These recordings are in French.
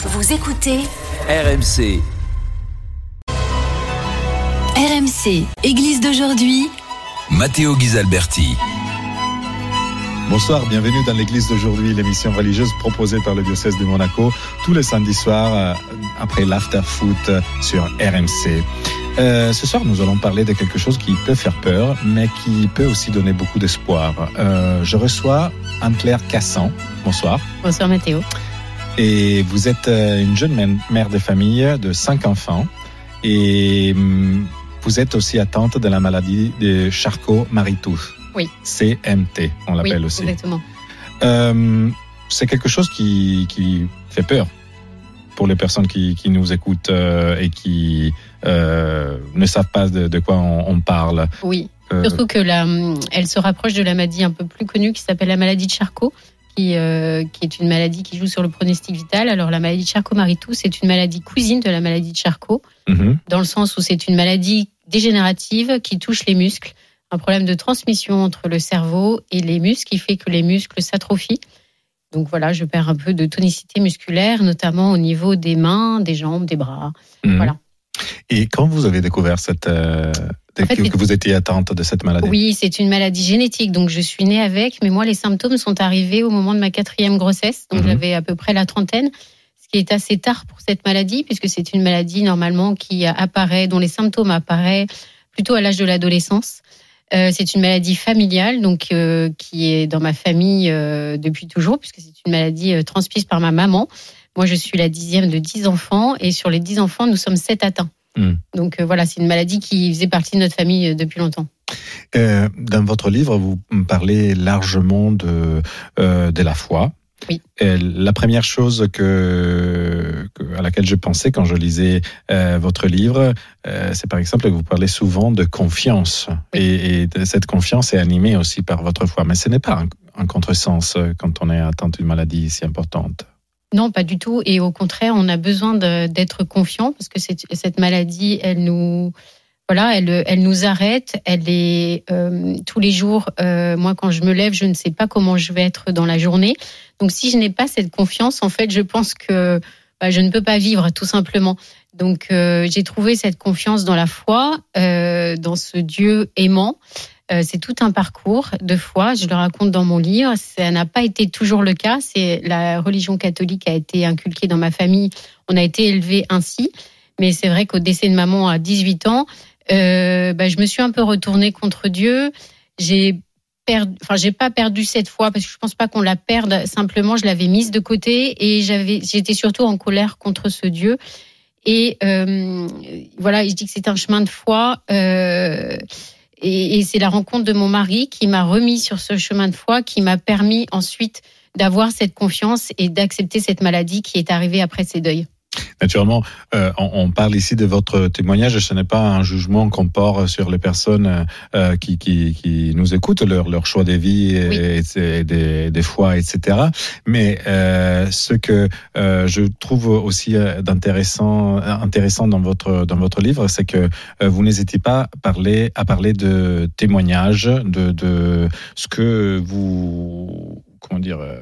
Vous écoutez RMC. RMC, Église d'aujourd'hui. Matteo Ghisalberti. Bonsoir, bienvenue dans l'église d'aujourd'hui, l'émission religieuse proposée par le diocèse de Monaco tous les samedis soirs euh, après l'after foot sur RMC. Euh, ce soir, nous allons parler de quelque chose qui peut faire peur, mais qui peut aussi donner beaucoup d'espoir. Euh, je reçois Anne-Claire Cassan. Bonsoir. Bonsoir Mathéo. Et vous êtes euh, une jeune mère de famille de cinq enfants. Et hum, vous êtes aussi atteinte de la maladie de Charcot-Marie-Tooth. Oui. CMT, on l'appelle oui, aussi. Exactement. Euh, c'est quelque chose qui, qui fait peur pour les personnes qui, qui nous écoutent euh, et qui euh, ne savent pas de, de quoi on, on parle. Oui. Surtout que la, elle se rapproche de la maladie un peu plus connue qui s'appelle la maladie de Charcot, qui, euh, qui est une maladie qui joue sur le pronostic vital. Alors la maladie de Charcot-Marie-Tooth, c'est une maladie cousine de la maladie de Charcot, mhm. dans le sens où c'est une maladie dégénérative qui touche les muscles, un problème de transmission entre le cerveau et les muscles qui fait que les muscles s'atrophient. Donc voilà, je perds un peu de tonicité musculaire, notamment au niveau des mains, des jambes, des bras. Mhm. Voilà. Et quand vous avez découvert cette, euh, En fait, que, vous étiez atteinte de cette maladie? Oui, c'est une maladie génétique, donc je suis née avec, mais moi les symptômes sont arrivés au moment de ma quatrième grossesse, donc Mhm. j'avais à peu près la trentaine, ce qui est assez tard pour cette maladie, puisque c'est une maladie normalement qui apparaît, dont les symptômes apparaissent plutôt à l'âge de l'adolescence. Euh, c'est une maladie familiale, donc euh, qui est dans ma famille euh, depuis toujours, puisque c'est une maladie transmise par ma maman. Moi, je suis la dixième de dix enfants, et sur les dix enfants, nous sommes sept atteints. Mhm. Donc euh, voilà, c'est une maladie qui faisait partie de notre famille euh, depuis longtemps. Euh, Dans votre livre, vous parlez largement de, euh, de la foi. Oui. La première chose que, que- à laquelle je pensais quand je lisais euh, votre livre, euh, c'est par exemple que vous parlez souvent de confiance. Oui. Et, cette confiance est animée aussi par votre foi. Mais ce n'est pas un, un contresens quand on est atteint d'une maladie si importante. Non, pas du tout. Et au contraire, on a besoin d'être confiant parce que cette, cette maladie, elle nous, voilà, elle, elle nous arrête. Elle est euh, tous les jours. euh, moi, quand je me lève, je ne sais pas comment je vais être dans la journée. Donc, si je n'ai pas cette confiance, en fait, je pense que bah, je ne peux pas vivre, tout simplement. Donc, euh, j'ai trouvé cette confiance dans la foi, euh, dans ce Dieu aimant. Euh, c'est tout un parcours de foi. Je le raconte dans mon livre. Ça n'a pas été toujours le cas. C'est la religion catholique a été inculquée dans ma famille. On a été élevé ainsi. Mais c'est vrai qu'au décès de maman à 18 ans, euh, bah, je me suis un peu retournée contre Dieu. J'ai perdu, enfin, j'ai pas perdu cette foi parce que je pense pas qu'on la perde. Simplement, je l'avais mise de côté et j'avais, j'étais surtout en colère contre ce Dieu. Et euh, voilà, je dis que c'est un chemin de foi. Euh, et, c'est la rencontre de mon mari qui m'a remis sur ce chemin de foi, qui m'a permis ensuite d'avoir cette confiance et d'accepter cette maladie qui est arrivée après ces deuils. Naturellement, euh, on, on parle ici de votre témoignage. Ce n'est pas un jugement qu'on porte sur les personnes euh, qui, qui, qui nous écoutent, leur, leur choix de vie et, Oui. et des, des fois, etc. Mais euh, ce que euh, je trouve aussi euh, d'intéressant, intéressant dans votre dans votre livre, c'est que euh, vous n'hésitez pas à parler à parler de témoignages, de, de ce que vous comment dire, euh,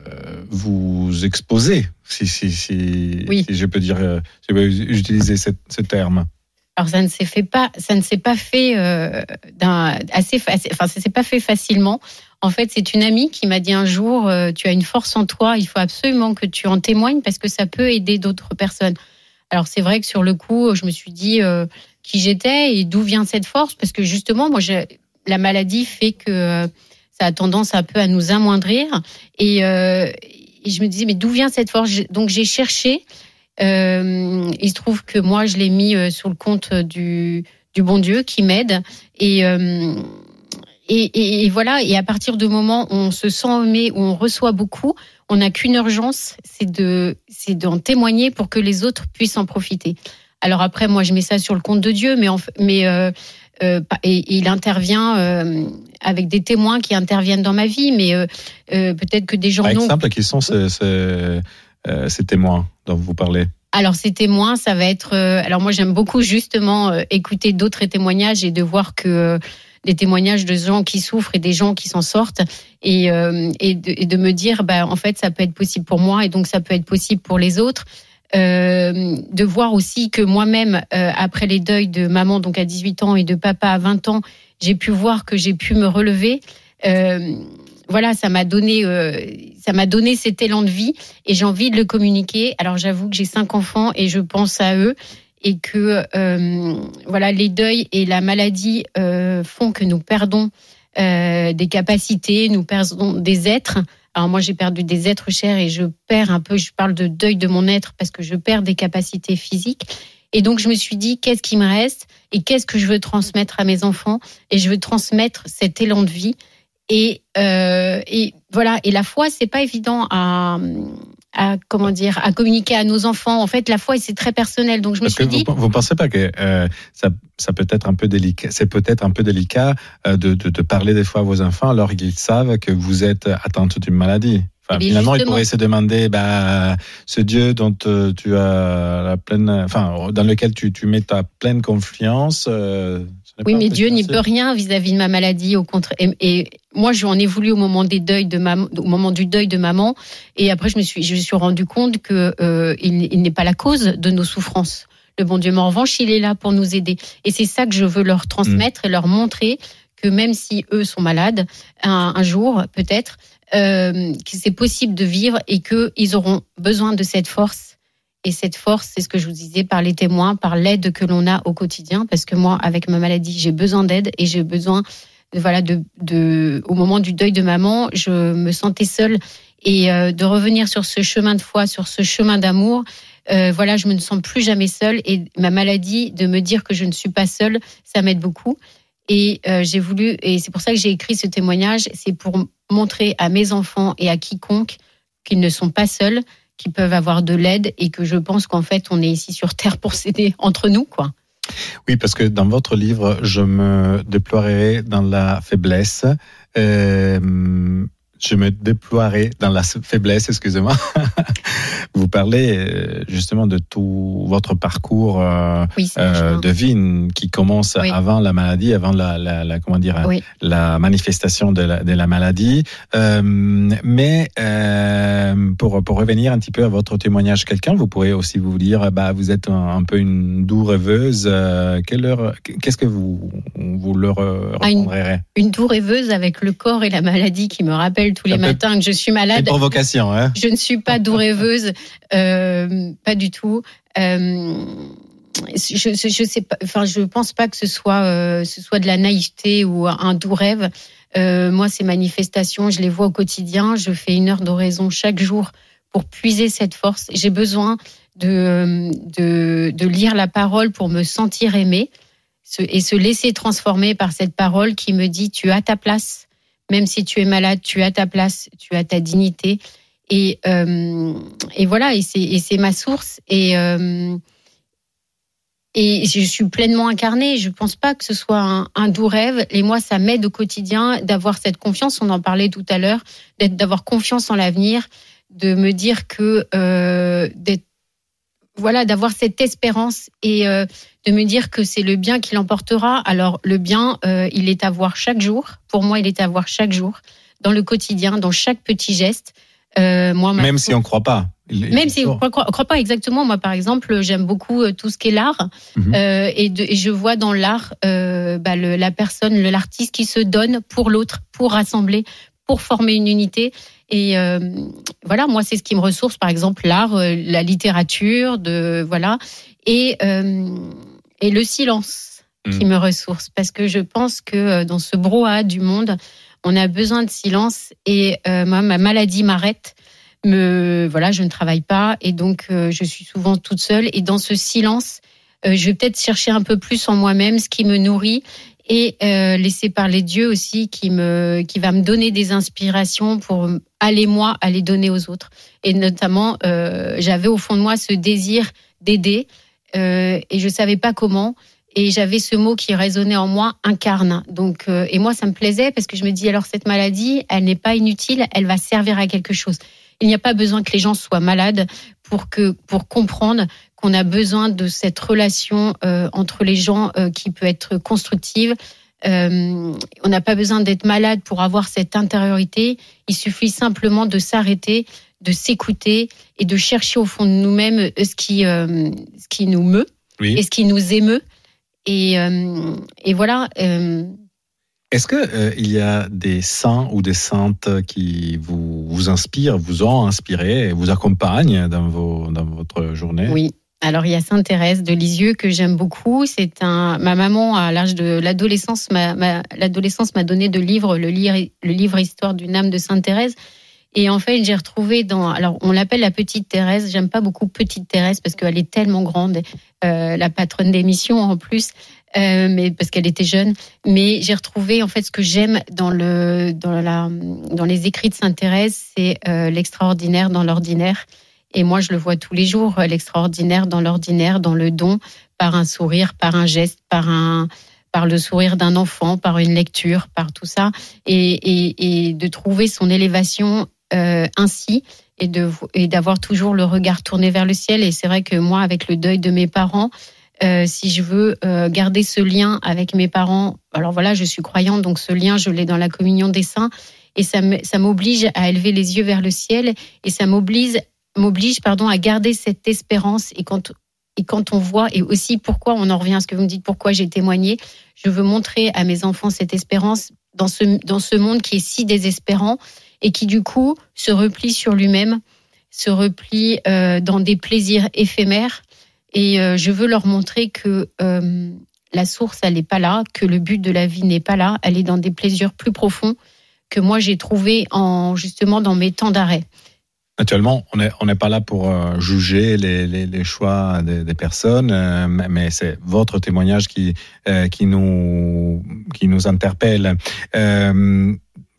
vous exposez, si, si, si, Oui. si je peux dire, euh, si je peux utiliser cette- ce terme. Alors ça ne s'est fait pas, ça ne s'est pas fait euh, d'un assez, fa- enfin ça s'est pas fait facilement. En fait, c'est une amie qui m'a dit un jour, euh, tu as une force en toi, il faut absolument que tu en témoignes parce que ça peut aider d'autres personnes. Alors c'est vrai que sur le coup, je me suis dit euh, qui j'étais et d'où vient cette force? Parce que justement, moi, la maladie fait que ça a tendance un peu à nous amoindrir et, euh, je me disais mais d'où vient cette force? Donc j'ai cherché. Euh, il se trouve que moi, je l'ai mis euh, sur le compte du, du bon Dieu qui m'aide. Et, et, voilà, et à partir du moment où on se sent aimé, où on reçoit beaucoup, on n'a qu'une urgence, c'est de, c'est d'en témoigner pour que les autres puissent en profiter. Alors après, moi, je mets ça sur le compte de Dieu, mais, et, et il intervient euh, avec des témoins qui interviennent dans ma vie, mais euh, euh, peut-être que des gens Par exemple, qui sont ces, ces, euh, ces témoins dont vous parlez Alors ces témoins, ça va être. euh, alors moi j'aime beaucoup justement euh, écouter d'autres témoignages et de voir que euh, des témoignages de gens qui souffrent et des gens qui s'en sortent et, euh, et, de, et de me dire bah en fait ça peut être possible pour moi et donc ça peut être possible pour les autres. Euh, de voir aussi que moi-même, euh, après les deuils de maman, donc à 18 ans, et de papa à 20 ans, j'ai pu voir que j'ai pu me relever. Euh, voilà, ça m'a donné, ça m'a donné cet élan de vie et j'ai envie de le communiquer. Alors j'avoue que j'ai cinq enfants et je pense à eux et que voilà, les deuils et la maladie font que nous perdons des capacités, nous perdons des êtres. Alors moi j'ai perdu des êtres chers et je perds un peu. Je parle de deuil de mon être parce que je perds des capacités physiques. Et donc je me suis dit qu'est-ce qui me reste et qu'est-ce que je veux transmettre à mes enfants? Et je veux transmettre cet élan de vie et, euh, et voilà. Et la foi, c'est pas évident à, à comment dire, à communiquer à nos enfants. En fait, la foi, c'est très personnel. Donc je me Parce que suis dit, vous, vous pensez pas que euh, ça, ça peut être un peu délicat, c'est peut-être un peu délicat euh, de, de, de parler des fois à vos enfants alors qu'ils savent que vous êtes atteinte d'une maladie? Enfin, Eh finalement, ils justement. pourraient se demander, bah, ce Dieu dont euh, tu as la pleine, enfin, dans lequel tu, tu mets ta pleine confiance. euh, oui, mais Dieu n'y peut rien vis-à-vis de ma maladie. Au contraire, et, et moi, j'en ai voulu au moment des deuils de maman, au moment du deuil de maman. Et après, je me suis, je me suis rendu compte que euh, il, il n'est pas la cause de nos souffrances. Le bon Dieu, mais en revanche, il est là pour nous aider. Et c'est ça que je veux leur transmettre et leur montrer que même si eux sont malades, un, un jour peut-être, euh, que c'est possible de vivre et qu'ils auront besoin de cette force. Et cette force, c'est ce que je vous disais par les témoins, par l'aide que l'on a au quotidien, parce que moi, avec ma maladie, j'ai besoin d'aide et j'ai besoin, de, voilà, de, de, au moment du deuil de maman, je me sentais seule et euh, de revenir sur ce chemin de foi, sur ce chemin d'amour. Euh, voilà, je me ne sens plus jamais seule et ma maladie, de me dire que je ne suis pas seule, ça m'aide beaucoup. Et euh, j'ai voulu, et c'est pour ça que j'ai écrit ce témoignage, c'est pour montrer à mes enfants et à quiconque qu'ils ne sont pas seuls, qu'ils peuvent avoir de l'aide et que je pense qu'en fait, on est ici sur Terre pour s'aider entre nous, quoi. Oui, parce que dans votre livre, je me déploierai dans la faiblesse. Euh, je me déploierai dans la faiblesse, excusez-moi. Vous parlez euh, justement de tout votre parcours euh, Oui, euh, de vie qui commence Oui. avant la maladie, avant la, la, la- comment dire, Oui. la manifestation de la, de la maladie. Euh, mais pour pour revenir un petit peu à votre témoignage, quelqu'un, vous pourrez aussi vous dire, bah vous êtes un, un peu une doux rêveuse. quelle heure, qu'est-ce que vous vous leur euh, Ah, une- répondrez Une tour rêveuse avec le corps et la maladie qui me rappelle tous les Ça matins que je suis Une malade. provocation, hein Je ne suis pas doux rêveuse, pas du tout. Euh, je, je, je sais pas, enfin, je pense pas que ce soit, euh, ce soit de la naïveté ou un doux rêve. Euh, moi, ces manifestations, je les vois au quotidien. Je fais une heure d'oraison chaque jour pour puiser cette force. J'ai besoin de, de, de lire la parole pour me sentir aimée et se laisser transformer par cette parole qui me dit tu as ta place, même si tu es malade, tu as ta place, tu as ta dignité. Et, euh, et voilà, et c'est, ma source. Et, euh, et je suis pleinement incarnée. Je pense pas que ce soit un, doux rêve. Et moi, ça m'aide au quotidien d'avoir cette confiance. On en parlait tout à l'heure, d'avoir confiance en l'avenir, de me dire que euh, voilà, d'avoir cette espérance et euh, de me dire que c'est le bien qui l'emportera. Alors le bien, euh, il est à voir chaque jour. Pour moi, il est à voir chaque jour, dans le quotidien, dans chaque petit geste. Euh, moi, ma- Même si on croit pas. Même si on ne croit, croit pas exactement, moi par exemple, j'aime beaucoup euh, tout ce qui est l'art Mhm. euh, et, je vois dans l'art euh, bah, le- la personne, l'artiste qui se donne pour l'autre, pour rassembler, pour former une unité. Et euh, voilà, moi c'est ce qui me ressource, par exemple l'art, la littérature, de voilà, et et le silence qui Mhm. me ressource, parce que je pense que dans ce brouhaha du monde, on a besoin de silence. Et euh, moi, ma maladie m'arrête me voilà, je ne travaille pas et donc euh, je suis souvent toute seule et dans ce silence, euh, je vais peut-être chercher un peu plus en moi-même ce qui me nourrit et laisser parler Dieu aussi qui me qui va me donner des inspirations pour aller moi aller donner aux autres et notamment j'avais au fond de moi ce désir d'aider et je savais pas comment et j'avais ce mot qui résonnait en moi incarne donc euh, et moi ça me plaisait parce que je me dis alors cette maladie elle n'est pas inutile elle va servir à quelque chose il n'y a pas besoin que les gens soient malades pour que pour comprendre qu'on a besoin de cette relation euh, entre les gens euh, qui peut être constructive. Euh, on n'a pas besoin d'être malade pour avoir cette intériorité. Il suffit simplement de s'arrêter, de s'écouter et de chercher au fond de nous-mêmes ce qui, euh, ce qui nous meut Oui. et ce qui nous émeut. Et, euh, et voilà. euh, Est-ce que euh, il y a des saints ou des saintes qui vous, vous inspirent, vous ont inspiré et vous accompagnent dans, vos, dans votre journée? Oui. Alors il y a Sainte Thérèse de Lisieux que j'aime beaucoup. C'est un ma maman à l'âge de l'adolescence m'a m'a- l'adolescence m'a donné de livres le livre le livre Histoire d'une âme de Sainte Thérèse. Et en fait, j'ai retrouvé dans alors on l'appelle la petite Thérèse. J'aime pas beaucoup petite Thérèse parce qu'elle est tellement grande, euh, la patronne d'émission en plus, euh, mais parce qu'elle était jeune. Mais j'ai retrouvé en fait ce que j'aime dans le dans la dans les écrits de Sainte Thérèse, c'est euh, l'extraordinaire dans l'ordinaire. Et moi, je le vois tous les jours, euh, l'extraordinaire dans l'ordinaire, dans le don, par un sourire, par un geste, par un, par le sourire d'un enfant, par une lecture, par tout ça, et, et, et de trouver son élévation euh, ainsi et de et d'avoir toujours le regard tourné vers le ciel. Et c'est vrai que moi, avec le deuil de mes parents, euh, si je veux euh, garder ce lien avec mes parents, alors voilà, je suis croyante, donc ce lien, je l'ai dans la communion des saints, et ça m'oblige à élever les yeux vers le ciel, et ça m'oblige m'oblige pardon à garder cette espérance. Et quand et quand on voit et aussi pourquoi on en revient à ce que vous me dites pourquoi j'ai témoigné je veux montrer à mes enfants cette espérance dans ce dans ce monde qui est si désespérant et qui du coup se replie sur lui-même se replie euh, dans des plaisirs éphémères. Et euh, je veux leur montrer que euh, la source elle n'est pas là que le but de la vie n'est pas là. Elle est dans des plaisirs plus profonds que moi j'ai trouvé en justement dans mes temps d'arrêt. Actuellement, on n'est pas là pour juger les, choix des, personnes, mais c'est votre témoignage qui, nous, interpelle.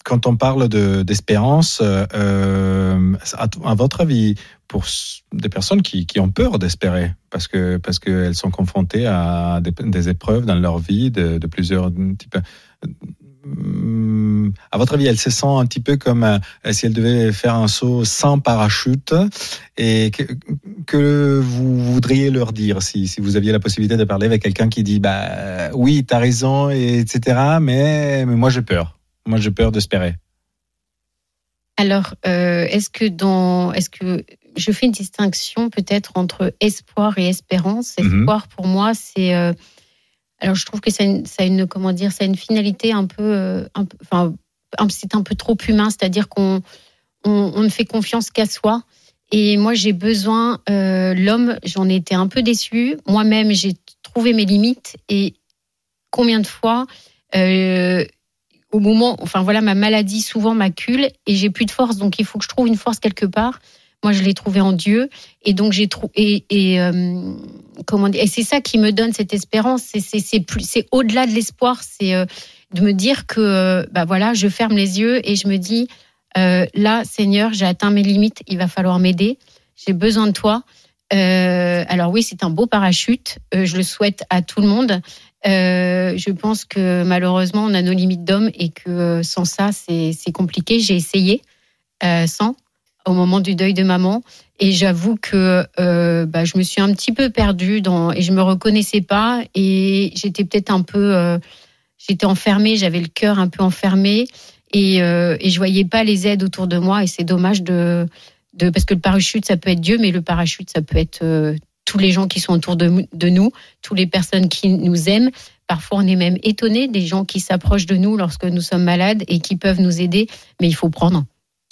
Quand on parle de- d'espérance, euh, à, votre avis, pour des personnes qui, qui ont peur d'espérer, parce que parce qu'elles sont confrontées à des, épreuves dans leur vie de, plusieurs types. hum, À votre avis, elles se sentent un petit peu comme euh, si elles devaient faire un saut sans parachute et que, que vous voudriez leur dire si, si vous aviez la possibilité de parler avec quelqu'un qui dit bah euh, oui t'as raison et etc mais, mais moi j'ai peur moi j'ai peur d'espérer Alors, euh, est-ce que dans, est-ce que je fais une distinction peut-être entre espoir et espérance? Mhm. Espoir pour moi, c'est, euh, alors je trouve que ça a une, ça a une comment dire, ça a une finalité un peu, euh, un peu, enfin, un- c'est un peu trop humain, c'est-à-dire qu'on, on, on ne fait confiance qu'à soi. Et moi, j'ai besoin, euh, l'homme, j'en ai été un peu déçue. Moi-même, j'ai trouvé mes limites et combien de fois, euh, au moment, enfin voilà, ma maladie souvent m'accule et j'ai plus de force, donc il faut que je trouve une force quelque part. Moi, je l'ai trouvé en Dieu, et donc j'ai trouvé et, euh, comment dire, et c'est ça qui me donne cette espérance. C'est c'est plus, c'est au-delà de l'espoir, c'est euh, de me dire que euh, bah voilà, je ferme les yeux et je me dis là, Seigneur, j'ai atteint mes limites, il va falloir m'aider. J'ai besoin de toi. Alors oui, c'est un beau parachute. Je le souhaite à tout le monde. Euh, je pense que malheureusement, on a nos limites d'homme et que euh, sans ça, c'est compliqué. J'ai essayé euh, sans au moment du deuil de maman. Et j'avoue que bah, je me suis un petit peu perdue et je me reconnaissais pas. Et j'étais peut-être un peu j'étais enfermée, j'avais le cœur un peu enfermé. Et, et je voyais pas les aides autour de moi. Et c'est dommage de de parce que le parachute ça peut être Dieu mais le parachute ça peut être euh, tous les gens qui sont autour de, nous, toutes les personnes qui nous aiment. Parfois, on est même étonné des gens qui s'approchent de nous lorsque nous sommes malades et qui peuvent nous aider, mais il faut prendre.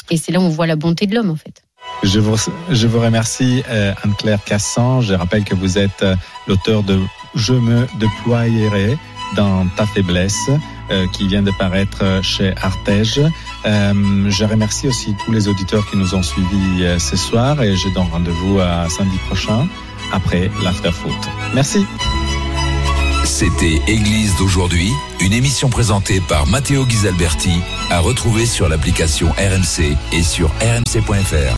Et c'est là où on voit la bonté de l'homme, en fait. Je vous, je vous remercie, euh, Anne-Claire Cassan. Je rappelle que vous êtes euh, l'auteur de Je me déployerai dans ta faiblesse, euh, qui vient de paraître chez Artege. Je remercie aussi tous les auditeurs qui nous ont suivis ce soir et je donne rendez-vous à samedi prochain après l'afterfoot. Merci. C'était Église d'aujourd'hui, une émission présentée par Matteo Ghisalberti, à retrouver sur l'application RMC et sur rmc.fr.